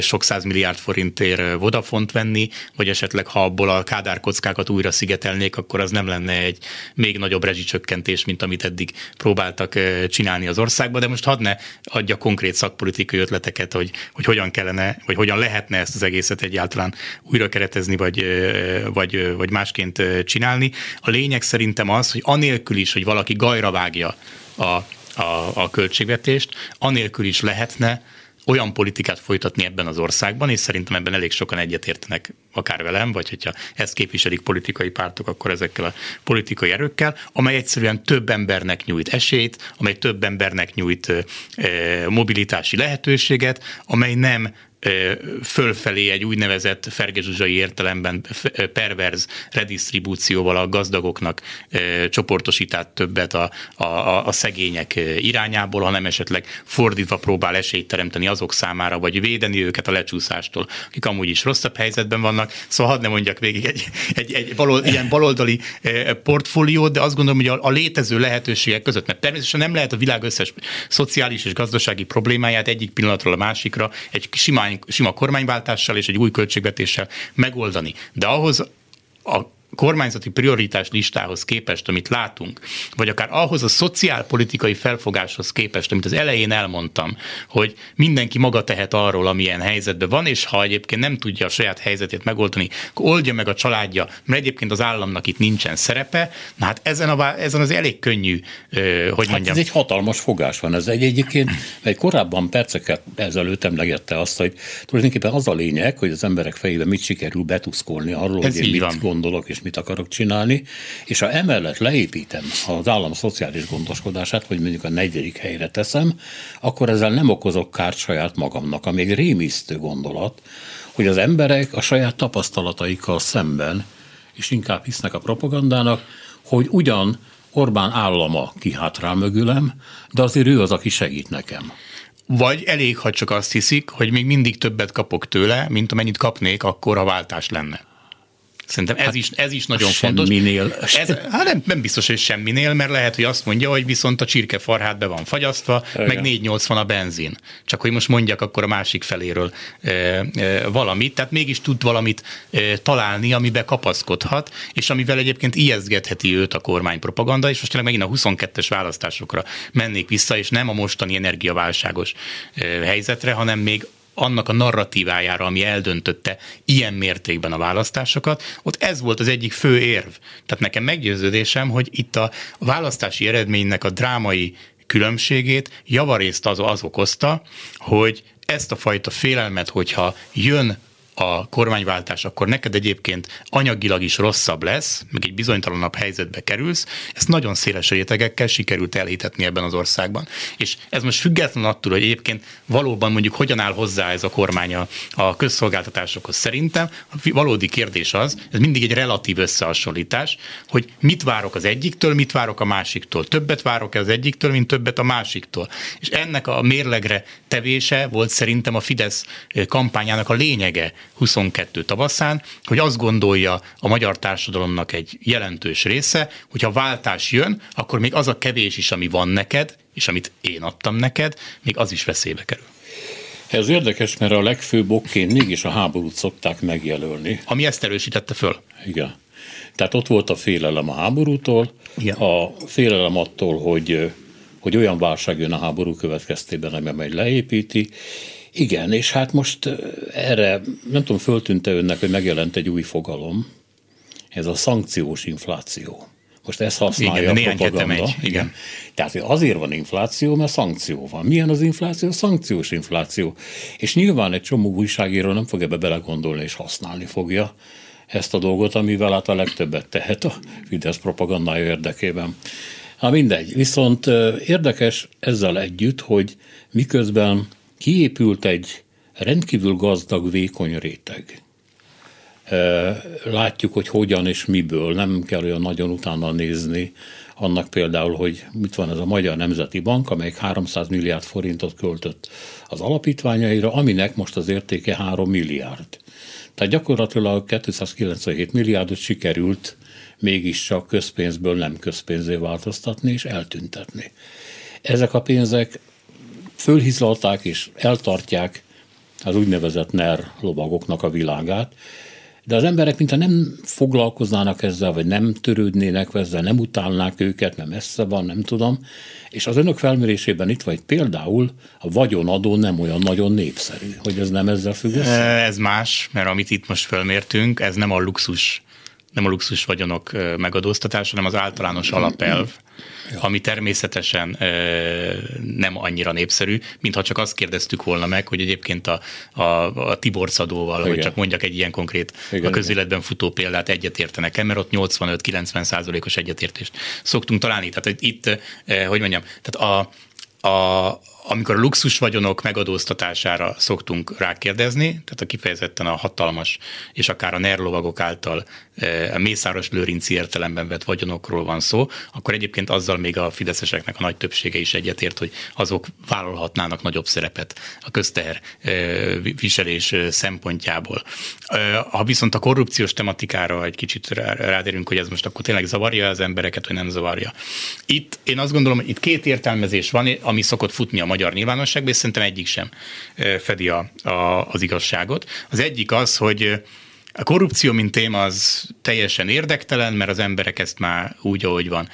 sok milliárd forintért Vodafont venni, vagy esetleg ha abból a kádárkockákat újra szigetelnék, akkor az nem lenne egy még nagyobb rezsi csökkentés, mint amit eddig próbáltak csinálni az országban, de most hadd ne adja konkrét szakpolitikai ötleteket, hogy, hogy hogyan kellene, vagy hogyan lehetne ezt az egészet egyáltalán újra keretezni, vagy, vagy, vagy másként csinálni. A lényeg szerintem az, hogy anélkül is, hogy valaki gajra vágja a, a, a költségvetést, anélkül is lehetne olyan politikát folytatni ebben az országban, és szerintem ebben elég sokan egyetértenek akár velem, vagy hogyha ezt képviselik politikai pártok, akkor ezekkel a politikai erőkkel, amely egyszerűen több embernek nyújt esélyt, amely több embernek nyújt mobilitási lehetőséget, amely nem fölfelé egy úgynevezett fergezsuzsai értelemben perverz redistribúcióval a gazdagoknak csoportosítát többet a, a, a szegények irányából, hanem esetleg fordítva próbál esélyt teremteni azok számára, vagy védeni őket a lecsúszástól, akik amúgy is rosszabb helyzetben vannak. Szóval hadd ne mondjak végig egy, egy, egy balol, ilyen baloldali portfóliót, de azt gondolom, hogy a, a létező lehetőségek között, mert természetesen nem lehet a világ összes szociális és gazdasági problémáját egyik pillanatról a másikra egy simán sima kormányváltással és egy új költségvetéssel megoldani. De ahhoz a kormányzati prioritás listához képest, amit látunk, vagy akár ahhoz a szociálpolitikai felfogáshoz képest, amit az elején elmondtam, hogy mindenki maga tehet arról, amilyen helyzetben van, és ha egyébként nem tudja a saját helyzetét megoldani, akkor oldja meg a családja, mert egyébként az államnak itt nincsen szerepe. Na hát ezen, a, ezen az elég könnyű, hogy hát mondjam. ez egy hatalmas fogás van. Ez egy egyébként, egy korábban perceket ezelőtt emlegette azt, hogy tulajdonképpen az a lényeg, hogy az emberek fejében mit sikerül betuszkolni arról, ez hogy én mit van. gondolok és mit akarok csinálni, és ha emellett leépítem az állam szociális gondoskodását, hogy mondjuk a negyedik helyre teszem, akkor ezzel nem okozok kárt saját magamnak, ami egy rémisztő gondolat, hogy az emberek a saját tapasztalataikkal szemben, és inkább hisznek a propagandának, hogy ugyan Orbán állama kihátrál mögülem, de azért ő az, aki segít nekem. Vagy elég, ha csak azt hiszik, hogy még mindig többet kapok tőle, mint amennyit kapnék, akkor a váltás lenne. Szerintem ez, hát is, ez is nagyon fontos. Semminél. Ez, hát nem, nem biztos, hogy semminél, mert lehet, hogy azt mondja, hogy viszont a csirkefarhát be van fagyasztva, Igen. meg 480 a benzin. Csak hogy most mondjak akkor a másik feléről e, e, valamit, tehát mégis tud valamit e, találni, amibe kapaszkodhat, és amivel egyébként ijesztheti őt a kormánypropaganda, és most tényleg megint a 22-es választásokra mennék vissza, és nem a mostani energiaválságos e, helyzetre, hanem még annak a narratívájára, ami eldöntötte ilyen mértékben a választásokat, ott ez volt az egyik fő érv. Tehát nekem meggyőződésem, hogy itt a választási eredménynek a drámai különbségét javarészt az, az okozta, hogy ezt a fajta félelmet, hogyha jön a kormányváltás, akkor neked egyébként anyagilag is rosszabb lesz, meg egy bizonytalanabb helyzetbe kerülsz, ezt nagyon széles rétegekkel sikerült elhitetni ebben az országban. És ez most független attól, hogy egyébként valóban mondjuk hogyan áll hozzá ez a kormány a, a közszolgáltatásokhoz. Szerintem a valódi kérdés az, ez mindig egy relatív összehasonlítás, hogy mit várok az egyiktől, mit várok a másiktól. Többet várok az egyiktől, mint többet a másiktól. És ennek a mérlegre tevése volt szerintem a Fidesz kampányának a lényege, 22 tavaszán, hogy azt gondolja a magyar társadalomnak egy jelentős része, hogy ha váltás jön, akkor még az a kevés is, ami van neked, és amit én adtam neked, még az is veszélybe kerül. Ez érdekes, mert a legfőbb okként mégis a háborút szokták megjelölni. Ami ezt erősítette föl. Igen. Tehát ott volt a félelem a háborútól, Igen. a félelem attól, hogy hogy olyan válság jön a háború következtében, majd leépíti. Igen, és hát most erre, nem tudom, föltűnte önnek, hogy megjelent egy új fogalom, ez a szankciós infláció. Most ezt használja igen, a propaganda. Megy. Igen. Tehát azért van infláció, mert szankció van. Milyen az infláció? Szankciós infláció. És nyilván egy csomó újságíró nem fog ebbe belegondolni és használni fogja ezt a dolgot, amivel hát a legtöbbet tehet a Fidesz propagandája érdekében. Hát mindegy. Viszont érdekes ezzel együtt, hogy miközben kiépült egy rendkívül gazdag, vékony réteg, látjuk, hogy hogyan és miből, nem kell olyan nagyon utána nézni, annak például, hogy mit van ez a Magyar Nemzeti Bank, amelyik 300 milliárd forintot költött az alapítványaira, aminek most az értéke 3 milliárd. Tehát gyakorlatilag 297 milliárdot sikerült mégiscsak közpénzből nem közpénzé változtatni és eltüntetni. Ezek a pénzek fölhizlalták és eltartják az úgynevezett NER lovagoknak a világát, de az emberek mintha nem foglalkoznának ezzel, vagy nem törődnének ezzel, nem utálnák őket, mert messze van, nem tudom. És az önök felmérésében itt vagy például a vagyonadó nem olyan nagyon népszerű, hogy ez nem ezzel függ össze? Ez más, mert amit itt most felmértünk, ez nem a luxus nem a luxus vagyonok megadóztatása, hanem az általános alapelv, ami természetesen nem annyira népszerű, mintha csak azt kérdeztük volna meg, hogy egyébként a, a, a Tiborcadóval, hogy csak mondjak egy ilyen konkrét igen, a közéletben futó példát egyetértenek mert ott 85-90 százalékos egyetértést szoktunk találni. Tehát itt, hogy mondjam, tehát a, a, amikor a luxus vagyonok megadóztatására szoktunk rákérdezni, tehát a kifejezetten a hatalmas és akár a nerlovagok által e, a Mészáros Lőrinci értelemben vett vagyonokról van szó, akkor egyébként azzal még a fideszeseknek a nagy többsége is egyetért, hogy azok vállalhatnának nagyobb szerepet a közteher e, viselés szempontjából. E, ha viszont a korrupciós tematikára egy kicsit rádérünk, hogy ez most akkor tényleg zavarja az embereket, vagy nem zavarja. Itt én azt gondolom, hogy itt két értelmezés van, ami szokott futni a magyar nyilvánosságban, és szerintem egyik sem fedi a, a, az igazságot. Az egyik az, hogy a korrupció, mint téma, az teljesen érdektelen, mert az emberek ezt már úgy, ahogy van,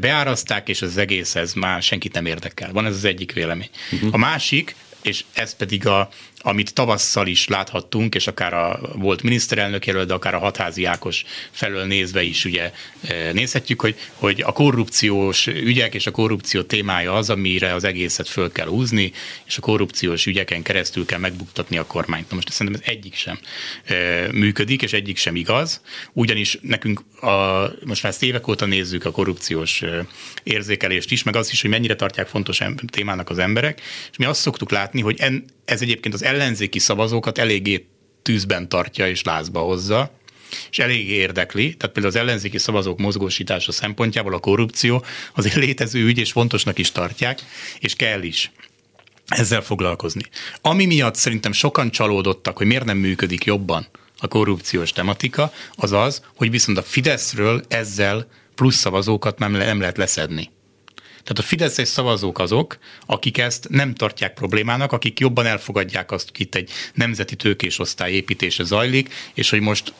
beáraszták, és az egész ez már senkit nem érdekel. Van ez az egyik vélemény. Uh-huh. A másik, és ez pedig a, amit tavasszal is láthattunk, és akár a volt miniszterelnök jelölt, de akár a hatházi Ákos felől nézve is ugye e, nézhetjük, hogy, hogy a korrupciós ügyek és a korrupció témája az, amire az egészet föl kell húzni, és a korrupciós ügyeken keresztül kell megbuktatni a kormányt. Na most szerintem ez egyik sem e, működik, és egyik sem igaz, ugyanis nekünk a, most már ezt évek óta nézzük a korrupciós e, érzékelést is, meg az is, hogy mennyire tartják fontos témának az emberek, és mi azt szoktuk látni, hogy en, ez egyébként az ellenzéki szavazókat eléggé tűzben tartja és lázba hozza, és elég érdekli, tehát például az ellenzéki szavazók mozgósítása szempontjából a korrupció az egy létező ügy, és fontosnak is tartják, és kell is ezzel foglalkozni. Ami miatt szerintem sokan csalódottak, hogy miért nem működik jobban a korrupciós tematika, az az, hogy viszont a Fideszről ezzel plusz szavazókat nem, nem lehet leszedni. Tehát a fideszes szavazók azok, akik ezt nem tartják problémának, akik jobban elfogadják azt, hogy itt egy nemzeti tőkés osztály építése zajlik, és hogy most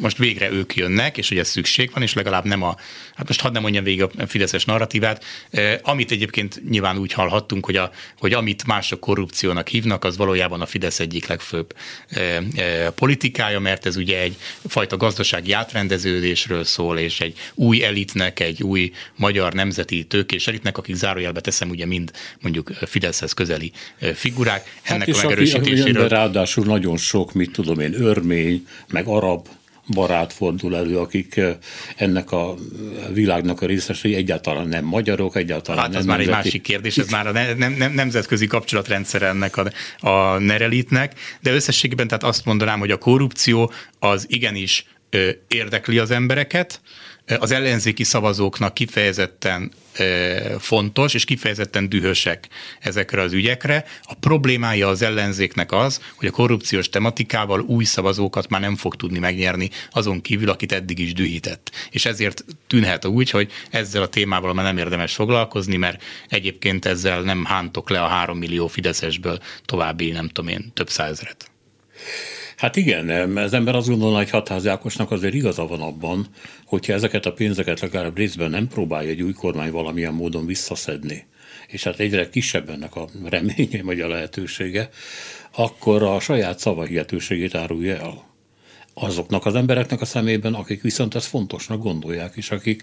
most végre ők jönnek, és hogy ez szükség van, és legalább nem a, hát most hadd nem mondjam végig a fideszes narratívát, eh, amit egyébként nyilván úgy hallhattunk, hogy, a, hogy amit mások korrupciónak hívnak, az valójában a Fidesz egyik legfőbb eh, eh, politikája, mert ez ugye egy fajta gazdasági átrendeződésről szól, és egy új elitnek, egy új magyar nemzeti tőkés elitnek, akik zárójelbe teszem ugye mind mondjuk Fideszhez közeli figurák, ennek hát a megerősítéséről. Ráadásul nagyon sok, mit tudom én, örmény, meg arab barát fordul elő, akik ennek a világnak a részesei egyáltalán nem magyarok, egyáltalán hát nem ez már egy másik kérdés, ez már a ne, nem, nem, nemzetközi kapcsolatrendszer ennek a, a nerelitnek, de összességében tehát azt mondanám, hogy a korrupció az igenis érdekli az embereket, az ellenzéki szavazóknak kifejezetten fontos, és kifejezetten dühösek ezekre az ügyekre. A problémája az ellenzéknek az, hogy a korrupciós tematikával új szavazókat már nem fog tudni megnyerni, azon kívül, akit eddig is dühített. És ezért tűnhet úgy, hogy ezzel a témával már nem érdemes foglalkozni, mert egyébként ezzel nem hántok le a három millió fideszesből további, nem tudom én, több százret. Hát igen, az ember azt gondolná, hogy Hatházi Ákosnak azért igaza van abban, hogyha ezeket a pénzeket legalább részben nem próbálja egy új kormány valamilyen módon visszaszedni, és hát egyre kisebb ennek a reménye, vagy a lehetősége, akkor a saját szavahihetőségét árulja el azoknak az embereknek a szemében, akik viszont ezt fontosnak gondolják, és akik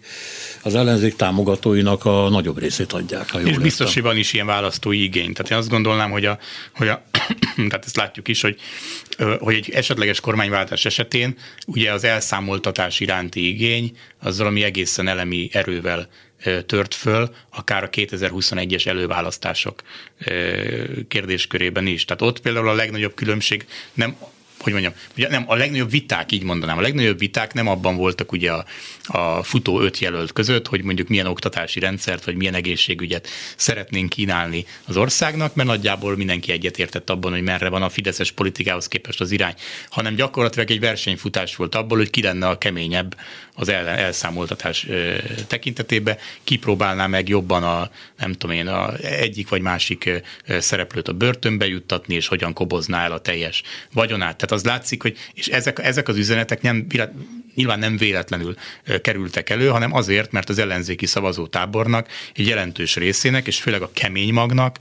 az ellenzék támogatóinak a nagyobb részét adják. Ha és biztos, hogy van is ilyen választói igény. Tehát én azt gondolnám, hogy, a, hogy a, tehát ezt látjuk is, hogy, hogy egy esetleges kormányváltás esetén ugye az elszámoltatás iránti igény az valami egészen elemi erővel tört föl, akár a 2021-es előválasztások kérdéskörében is. Tehát ott például a legnagyobb különbség nem hogy mondjam, ugye nem, a legnagyobb viták, így mondanám, a legnagyobb viták nem abban voltak ugye a, a futó öt jelölt között, hogy mondjuk milyen oktatási rendszert, vagy milyen egészségügyet szeretnénk kínálni az országnak, mert nagyjából mindenki egyetértett abban, hogy merre van a fideszes politikához képest az irány, hanem gyakorlatilag egy versenyfutás volt abból, hogy ki lenne a keményebb az el, elszámoltatás tekintetében, kipróbálná meg jobban a, nem tudom én, a egyik vagy másik szereplőt a börtönbe juttatni, és hogyan kobozná el a teljes vagyonát. Tehát az látszik, hogy és ezek, ezek az üzenetek nem, nyilván nem véletlenül kerültek elő, hanem azért, mert az ellenzéki szavazótábornak egy jelentős részének, és főleg a kemény magnak,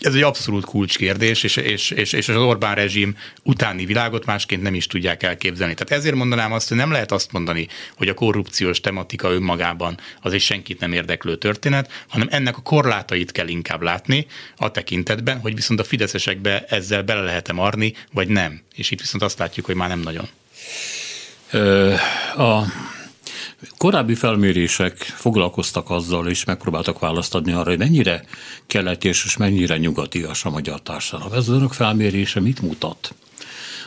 ez egy abszolút kulcskérdés, és, és, és, és az Orbán rezsim utáni világot másként nem is tudják elképzelni. Tehát ezért mondanám azt, hogy nem lehet azt mondani, hogy a korrupciós tematika önmagában az egy senkit nem érdeklő történet, hanem ennek a korlátait kell inkább látni a tekintetben, hogy viszont a fideszesekbe ezzel bele lehet-e marni, vagy nem. És itt viszont azt látjuk, hogy már nem nagyon. A korábbi felmérések foglalkoztak azzal, és megpróbáltak választ adni arra, hogy mennyire keleti és mennyire nyugatias a magyar társadalom. Ez az önök felmérése mit mutat?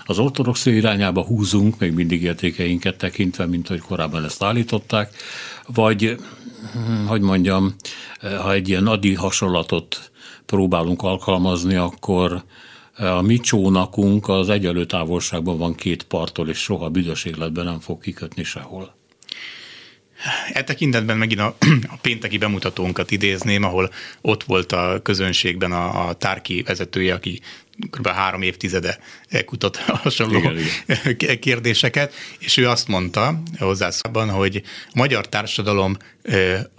Az ortodox irányába húzunk, még mindig értékeinket tekintve, mint hogy korábban ezt állították, vagy, hm, hogy mondjam, ha egy ilyen adi hasonlatot próbálunk alkalmazni, akkor a mi csónakunk az egyelő távolságban van két parttól, és soha büdös életben nem fog kikötni sehol. E tekintetben megint a, a pénteki bemutatónkat idézném, ahol ott volt a közönségben a, a tárki vezetője, aki kb. három évtizede kutat hasonló igen, igen. kérdéseket, és ő azt mondta hozzászóban, hogy a magyar társadalom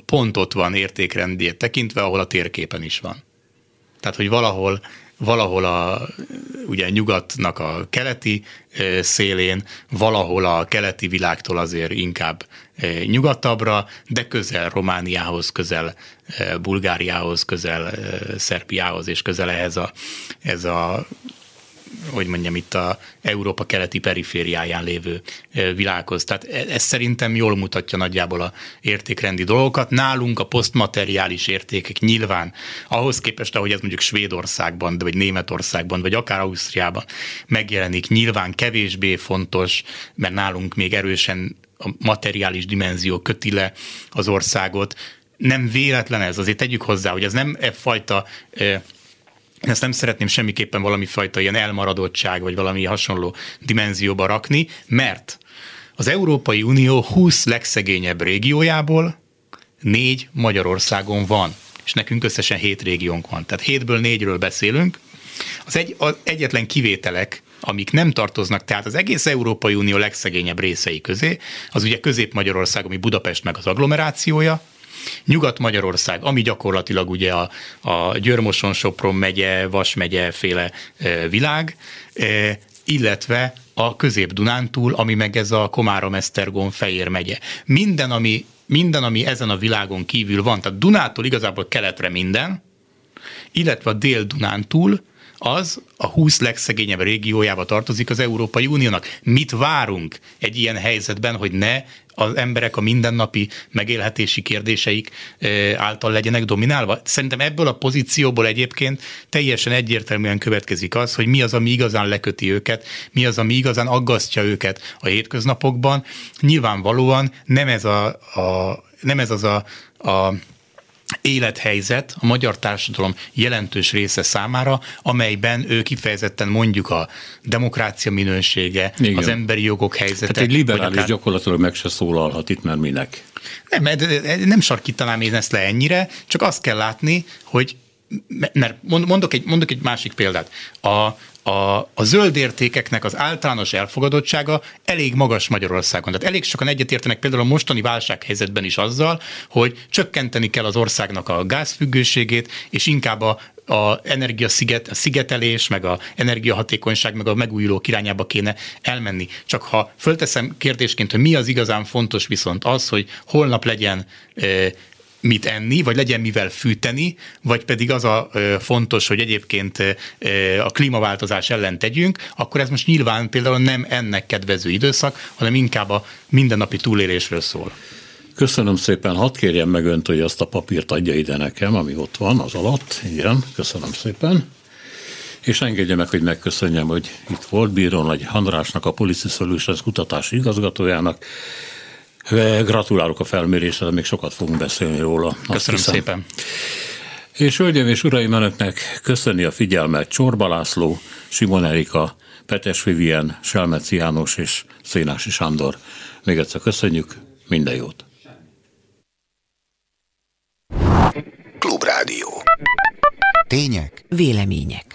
pont ott van értékrendjét tekintve, ahol a térképen is van. Tehát, hogy valahol valahol a ugye nyugatnak a keleti szélén, valahol a keleti világtól azért inkább nyugatabbra, de közel Romániához, közel Bulgáriához, közel Szerbiához, és közel ehhez a, ez a hogy mondjam, itt a Európa keleti perifériáján lévő világhoz. Tehát e, ez szerintem jól mutatja nagyjából a értékrendi dolgokat. Nálunk a posztmateriális értékek nyilván ahhoz képest, ahogy ez mondjuk Svédországban, vagy Németországban, vagy akár Ausztriában megjelenik, nyilván kevésbé fontos, mert nálunk még erősen a materiális dimenzió köti le az országot. Nem véletlen ez, azért tegyük hozzá, hogy ez nem e fajta ezt nem szeretném semmiképpen valami fajta ilyen elmaradottság, vagy valami hasonló dimenzióba rakni, mert az Európai Unió 20 legszegényebb régiójából négy Magyarországon van, és nekünk összesen hét régiónk van. Tehát hétből négyről beszélünk. Az, egy, az egyetlen kivételek, amik nem tartoznak, tehát az egész Európai Unió legszegényebb részei közé, az ugye Közép-Magyarország, ami Budapest meg az agglomerációja, Nyugat-Magyarország, ami gyakorlatilag ugye a, a Györmoson-Sopron megye, Vas megye féle e, világ, e, illetve a Közép-Dunántúl, ami meg ez a Komárom-Esztergom Fejér megye. Minden ami, minden, ami ezen a világon kívül van, tehát Dunától igazából keletre minden, illetve a Dél-Dunántúl, az a 20 legszegényebb régiójába tartozik az Európai Uniónak. Mit várunk egy ilyen helyzetben, hogy ne az emberek a mindennapi megélhetési kérdéseik által legyenek dominálva? Szerintem ebből a pozícióból egyébként teljesen egyértelműen következik az, hogy mi az, ami igazán leköti őket, mi az, ami igazán aggasztja őket a hétköznapokban. Nyilvánvalóan nem ez, a, a, nem ez az a, a élethelyzet a magyar társadalom jelentős része számára, amelyben ő kifejezetten mondjuk a demokrácia minősége, Igen. az emberi jogok helyzete. Hát egy liberális akár... gyakorlatilag meg se szólalhat itt, mert minek? Nem, nem sarkítanám én ezt le ennyire, csak azt kell látni, hogy mert mondok egy, mondok egy másik példát. A, a, a zöld értékeknek az általános elfogadottsága elég magas Magyarországon. Tehát elég sokan egyetértenek például a mostani válsághelyzetben is azzal, hogy csökkenteni kell az országnak a gázfüggőségét, és inkább a a energiasziget, a szigetelés, meg a energiahatékonyság, meg a megújuló irányába kéne elmenni. Csak ha fölteszem kérdésként, hogy mi az igazán fontos viszont az, hogy holnap legyen mit enni, vagy legyen mivel fűteni, vagy pedig az a fontos, hogy egyébként a klímaváltozás ellen tegyünk, akkor ez most nyilván például nem ennek kedvező időszak, hanem inkább a mindennapi túlélésről szól. Köszönöm szépen, hadd kérjem meg önt, hogy azt a papírt adja ide nekem, ami ott van az alatt. Igen, köszönöm szépen. És engedje meg, hogy megköszönjem, hogy itt volt Bíró Nagy Andrásnak, a Policy Solutions kutatási igazgatójának, Gratulálok a felmérésre, még sokat fogunk beszélni róla. Köszönöm szépen. És hölgyeim és uraim, önöknek köszöni a figyelmet Csorba László, Simon Erika, Petes Vivien, Selmeci János és Szénási Sándor. Még egyszer köszönjük, minden jót! Klubrádió. Tények. Vélemények.